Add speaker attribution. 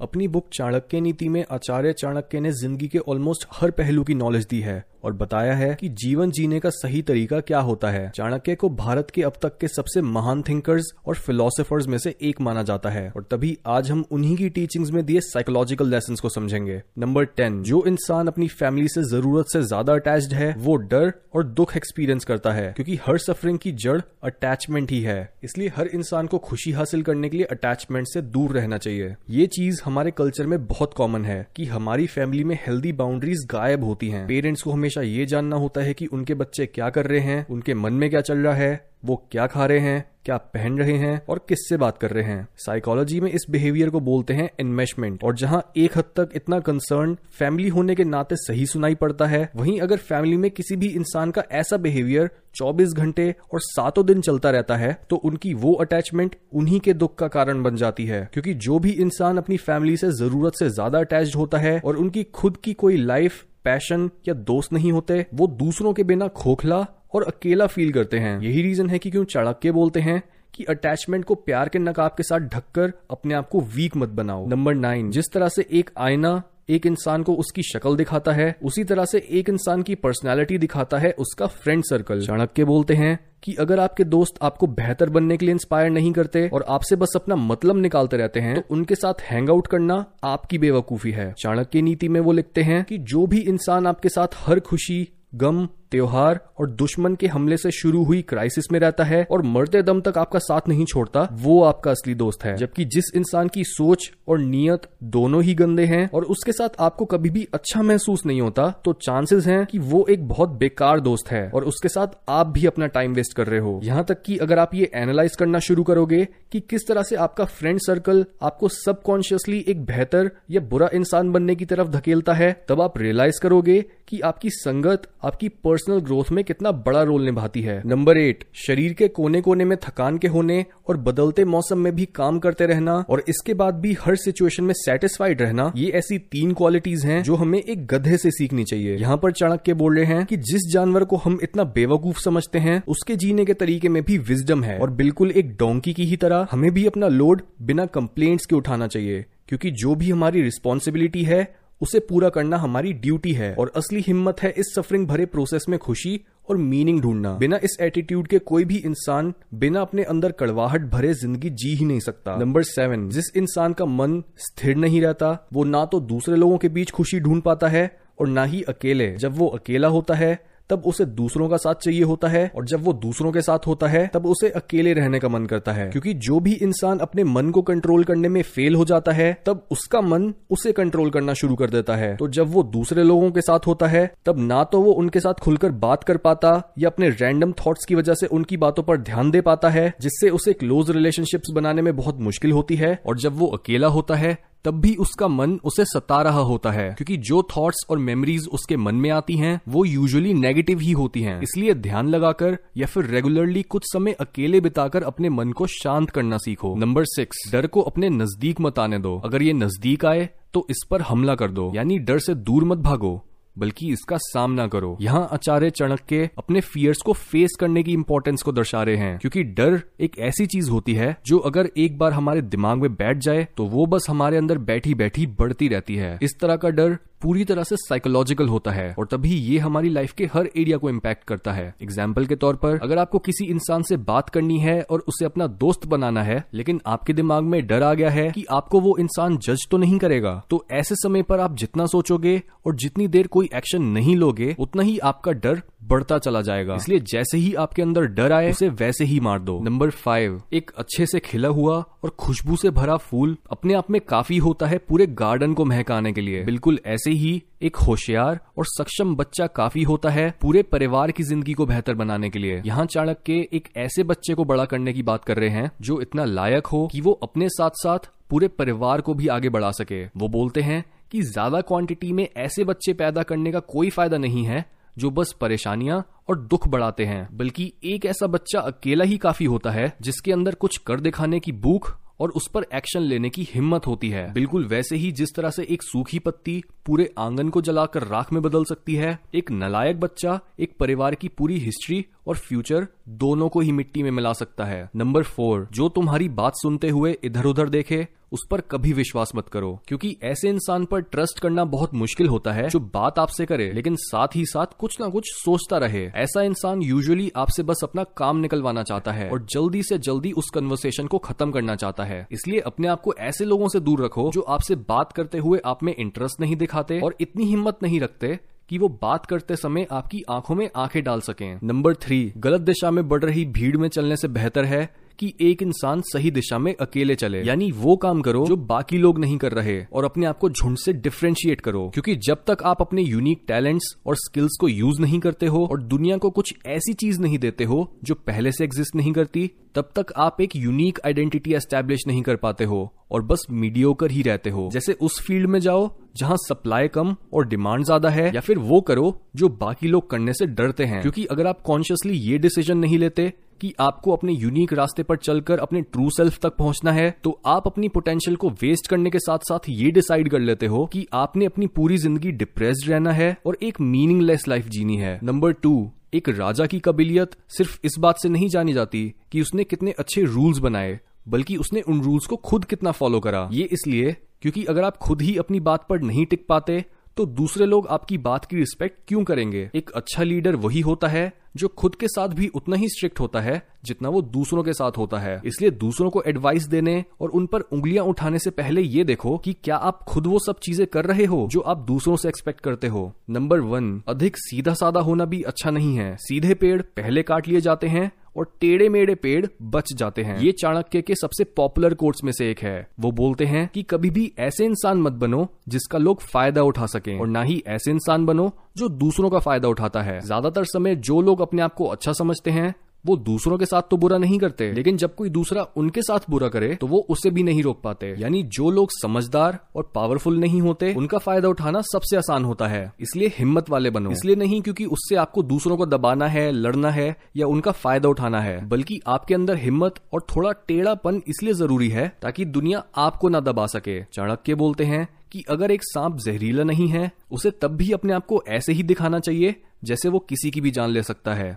Speaker 1: अपनी बुक चाणक्य नीति में आचार्य चाणक्य ने ज़िंदगी के ऑलमोस्ट हर पहलू की नॉलेज दी है। और बताया है कि जीवन जीने का सही तरीका क्या होता है। चाणक्य को भारत के अब तक के सबसे महान थिंकर्स और फिलोसफर्स में से एक माना जाता है। और तभी आज हम उन्हीं की टीचिंग्स में दिए साइकोलॉजिकल लेसन को समझेंगे। नंबर टेन जो इंसान अपनी फैमिली से ज़रूरत से ज़्यादा अटैच है, वो डर और दुख एक्सपीरियंस करता है, क्योंकि हर सफरिंग की जड़ अटैचमेंट ही है। इसलिए हर इंसान को खुशी हासिल करने के लिए अटैचमेंट से दूर रहना चाहिए। ये चीज़ हमारे कल्चर में बहुत कॉमन है कि हमारी फैमिली में हेल्दी बाउंड्रीज गायब होती हैं। पेरेंट्स को हमेशा ये जानना होता है कि उनके बच्चे क्या कर रहे हैं, उनके मन में क्या चल रहा है, वो क्या खा रहे हैं, क्या पहन रहे हैं और किससे बात कर रहे हैं। साइकोलॉजी में इस बिहेवियर को बोलते हैं इन्वेस्टमेंट और जहाँ एक हद तक इतना कंसर्न फैमिली होने के नाते सही सुनाई पड़ता है, वहीं अगर फैमिली में किसी भी इंसान का ऐसा बिहेवियर 24 घंटे और सातों दिन चलता रहता है तो उनकी वो अटैचमेंट उन्हीं के दुख का कारण बन जाती है। क्योंकि जो भी इंसान अपनी फैमिली से ज़रूरत से ज़्यादा अटैच होता है, और उनकी खुद की कोई लाइफ पैशन या दोस्त नहीं होते, वो दूसरों के बिना खोखला और अकेला फील करते हैं। यही रीजन है कि क्यों चाणक्य बोलते हैं कि अटैचमेंट को प्यार के नकाब के साथ ढककर अपने आप को वीक मत बनाओ। नंबर नाइन जिस तरह से एक आईना एक इंसान को उसकी शक्ल दिखाता है, उसी तरह से एक इंसान की पर्सनैलिटी दिखाता है उसका फ्रेंड सर्कल चाणक्य बोलते हैं कि अगर आपके दोस्त आपको बेहतर बनने के लिए इंस्पायर नहीं करते और आपसे बस अपना मतलब निकालते रहते हैं तो उनके साथ हैंग आउट करना आपकी बेवकूफ़ी है। चाणक्य नीति में वो लिखते हैं कि जो भी इंसान आपके साथ हर खुशी, गम त्योहार और दुश्मन के हमले से शुरू हुई क्राइसिस में रहता है और मरते दम तक आपका साथ नहीं छोड़ता, वो आपका असली दोस्त है। जबकि जिस इंसान की सोच और नियत दोनों ही गंदे हैं और उसके साथ आपको कभी भी अच्छा महसूस नहीं होता तो चांसेस हैं कि वो एक बहुत बेकार दोस्त है और उसके साथ आप भी अपना टाइम वेस्ट कर रहे हो। यहाँ तक कि अगर आप ये एनालाइज करना शुरू करोगे कि किस तरह से आपका फ्रेंड सर्कल आपको सबकॉन्शियसली एक बेहतर या बुरा इंसान बनने की तरफ़ धकेलता है, तब आप रियलाइज़ करोगे कि आपकी संगत, आपकी पर्सनल ग्रोथ में कितना बड़ा रोल निभाती है। नंबर एट शरीर के कोने कोने में थकान के होने और बदलते मौसम में भी काम करते रहना और इसके बाद भी हर सिचुएशन में सेटिस्फाइड रहना, ये ऐसी तीन क्वालिटीज हैं जो हमें एक गधे से सीखनी चाहिए। यहाँ पर चाणक्य बोल रहे हैं कि जिस जानवर को हम इतना बेवकूफ़ समझते हैं, उसके जीने के तरीके में भी विजडम है और बिल्कुल एक डोंकी की ही तरह हमें भी अपना लोड बिना कंप्लेंट्स के उठाना चाहिए, क्योंकि जो भी हमारी रिस्पॉन्सिबिलिटी है उसे पूरा करना हमारी ड्यूटी है और असली हिम्मत है इस सफरिंग भरे प्रोसेस में खुशी और मीनिंग ढूंढना। बिना इस एटीट्यूड के कोई भी इंसान बिना अपने अंदर कड़वाहट भरे ज़िंदगी जी ही नहीं सकता। नंबर सेवन जिस इंसान का मन स्थिर नहीं रहता, वो ना तो दूसरे लोगों के बीच खुशी ढूंढ पाता है और ना ही अकेले। जब वो अकेला होता है तब उसे दूसरों का साथ चाहिए होता है, और जब वो दूसरों के साथ होता है, तब उसे अकेले रहने का मन करता है। क्योंकि जो भी इंसान अपने मन को कंट्रोल करने में फेल हो जाता है, तब उसका मन उसे कंट्रोल करना शुरू कर देता है। तो जब वो दूसरे लोगों के साथ होता है, तब ना तो वो उनके साथ खुलकर बात कर पाता, या अपने रैंडम थॉट्स की वजह से उनकी बातों पर ध्यान दे पाता है, जिससे उसे क्लोज रिलेशनशिप्स बनाने में बहुत मुश्किल होती है, और जब वो अकेला होता है तब भी उसका मन उसे सता रहा होता है, क्योंकि जो थॉट्स और मेमोरीज उसके मन में आती हैं, वो यूजुअली नेगेटिव ही होती हैं। इसलिए ध्यान लगाकर या फिर रेगुलरली कुछ समय अकेले बिताकर अपने मन को शांत करना सीखो। नंबर सिक्स डर को अपने नज़दीक मत आने दो। अगर ये नज़दीक आए तो इस पर हमला कर दो। यानी डर से दूर मत भागो। बल्कि इसका सामना करो। यहाँ आचार्य चाणक्य अपने फियर्स को फेस करने की इम्पोर्टेंस को दर्शा रहे हैं, क्योंकि डर एक ऐसी चीज़ होती है जो अगर एक बार हमारे दिमाग में बैठ जाए तो वो बस हमारे अंदर बैठी बैठी बढ़ती रहती है। इस तरह का डर पूरी तरह से साइकोलॉजिकल होता है और तभी ये हमारी लाइफ के हर एरिया को इम्पैक्ट करता है। एग्ज़ाम्पल के तौर पर, अगर आपको किसी इंसान से बात करनी है और उसे अपना दोस्त बनाना है, लेकिन आपके दिमाग में डर आ गया है कि आपको वो इंसान जज तो नहीं करेगा तो ऐसे समय पर आप जितना सोचोगे और जितनी देर कोई एक्शन नहीं लोगे, उतना ही आपका डर बढ़ता चला जाएगा। इसलिए जैसे ही आपके अंदर डर आए, उसे वैसे ही मार दो। नंबर फाइव एक अच्छे से खिला हुआ और खुशबू से भरा फूल अपने आप में काफ़ी होता है पूरे गार्डन को महकाने के लिए। बिल्कुल ऐसे ही एक होशियार और सक्षम बच्चा काफ़ी होता है पूरे परिवार की ज़िंदगी को बेहतर बनाने के लिए। यहाँ चाणक्य एक ऐसे बच्चे को बड़ा करने की बात कर रहे हैं, जो इतना लायक हो कि वो अपने साथ साथ पूरे परिवार को भी आगे बढ़ा सके। वो बोलते हैं कि ज़्यादा क्वांटिटी में ऐसे बच्चे पैदा करने का कोई फ़ायदा नहीं है, जो बस परेशानियाँ और दुख बढ़ाते हैं, बल्कि एक ऐसा बच्चा अकेला ही काफ़ी होता है, जिसके अंदर कुछ कर दिखाने की भूख और उस पर एक्शन लेने की हिम्मत होती है। बिल्कुल वैसे ही जिस तरह से एक सूखी पत्ती पूरे आँगन को जलाकर राख में बदल सकती है, एक नलायक बच्चा, एक परिवार की पूरी हिस्ट्री और फ्यूचर दोनों को ही मिट्टी में मिला सकता है। नंबर फोर, जो तुम्हारी बात सुनते हुए इधर उधर देखे उस पर कभी विश्वास मत करो, क्योंकि ऐसे इंसान पर ट्रस्ट करना बहुत मुश्किल होता है, जो बात आपसे करे, लेकिन साथ ही साथ कुछ ना कुछ सोचता रहे। ऐसा इंसान यूजुअली आपसे बस अपना काम निकलवाना चाहता है और जल्दी से जल्दी उस कन्वर्सेशन को खत्म करना चाहता है। इसलिए अपने आप को ऐसे लोगों से दूर रखो, जो आपसे बात करते हुए आप में इंटरेस्ट नहीं दिखाते और इतनी हिम्मत नहीं रखते कि वो बात करते समय आपकी आँखों में आँखें डाल सकें। नंबर थ्री गलत दिशा में बढ़ रही भीड़ में चलने से बेहतर है। कि एक इंसान सही दिशा में अकेले चले। यानी वो काम करो जो बाकी लोग नहीं कर रहे और अपने आप को झुंड से डिफ्रेंशिएट करो। क्योंकि जब तक आप अपने यूनिक टैलेंट्स और स्किल्स को यूज़ नहीं करते हो और दुनिया को कुछ ऐसी चीज़ नहीं देते हो जो पहले से एग्जिस्ट नहीं करती, तब तक आप एक यूनिक आइडेंटिटी एस्टेब्लिश नहीं कर पाते हो और बस मीडियोकर ही रहते हो। जैसे उस फ़ील्ड में जाओ जहाँ सप्लाई कम और डिमांड ज़्यादा है, या फिर वो करो जो बाकी लोग करने से डरते हैं। क्योंकि अगर आप कॉन्शियसली ये डिसीज़न नहीं लेते कि आपको अपने यूनिक रास्ते पर चलकर अपने ट्रू सेल्फ तक पहुँचना है तो आप अपनी पोटेंशियल को वेस्ट करने के साथ साथ ये डिसाइड कर लेते हो कि आपने अपनी पूरी ज़िंदगी डिप्रेस्ड रहना है और एक मीनिंगलेस लाइफ जीनी है। नंबर टू एक राजा की कबिलियत सिर्फ़ इस बात से नहीं जानी जाती कि उसने कितने अच्छे रूल्स बनाए, बल्कि उसने उन रूल्स को खुद कितना फॉलो करा। ये इसलिए क्योंकि अगर आप खुद ही अपनी बात पर नहीं टिक पाते तो दूसरे लोग आपकी बात की रिस्पेक्ट क्यों करेंगे? एक अच्छा लीडर वही होता है जो खुद के साथ भी उतना ही स्ट्रिक्ट होता है, जितना वो दूसरों के साथ होता है। इसलिए दूसरों को एडवाइस देने और उन पर उंगलियाँ उठाने से पहले ये देखो कि क्या आप खुद वो सब चीज़ें कर रहे हो जो आप दूसरों से एक्सपेक्ट करते हो। नंबर वन अधिक सीधा साधा होना भी अच्छा नहीं है। सीधे पेड़ पहले काट लिए जाते हैं और टेढ़े मेढ़े पेड़ बच जाते हैं। ये चाणक्य के सबसे पॉपुलर कोर्ट्स में से एक है। वो बोलते हैं कि कभी भी ऐसे इंसान मत बनो जिसका लोग फ़ायदा उठा सके और ना ही ऐसे इंसान बनो जो दूसरों का फ़ायदा उठाता है। ज़्यादातर समय जो लोग अपने आप को अच्छा समझते हैं वो दूसरों के साथ तो बुरा नहीं करते, लेकिन जब कोई दूसरा उनके साथ बुरा करे तो वो उसे भी नहीं रोक पाते। यानी जो लोग समझदार और पावरफुल नहीं होते, उनका फ़ायदा उठाना सबसे आसान होता है। इसलिए हिम्मत वाले बनो। इसलिए नहीं क्योंकि उससे आपको दूसरों को दबाना है, लड़ना है, या उनका फ़ायदा उठाना है, बल्कि आपके अंदर हिम्मत और थोड़ा टेढ़ापन इसलिए ज़रूरी है, ताकि दुनिया आपको ना दबा सके। चाणक्य बोलते हैं कि अगर एक सांप जहरीला नहीं है, उसे तब भी अपने आप को ऐसे ही दिखाना चाहिए, जैसे वो किसी की भी जान ले सकता है।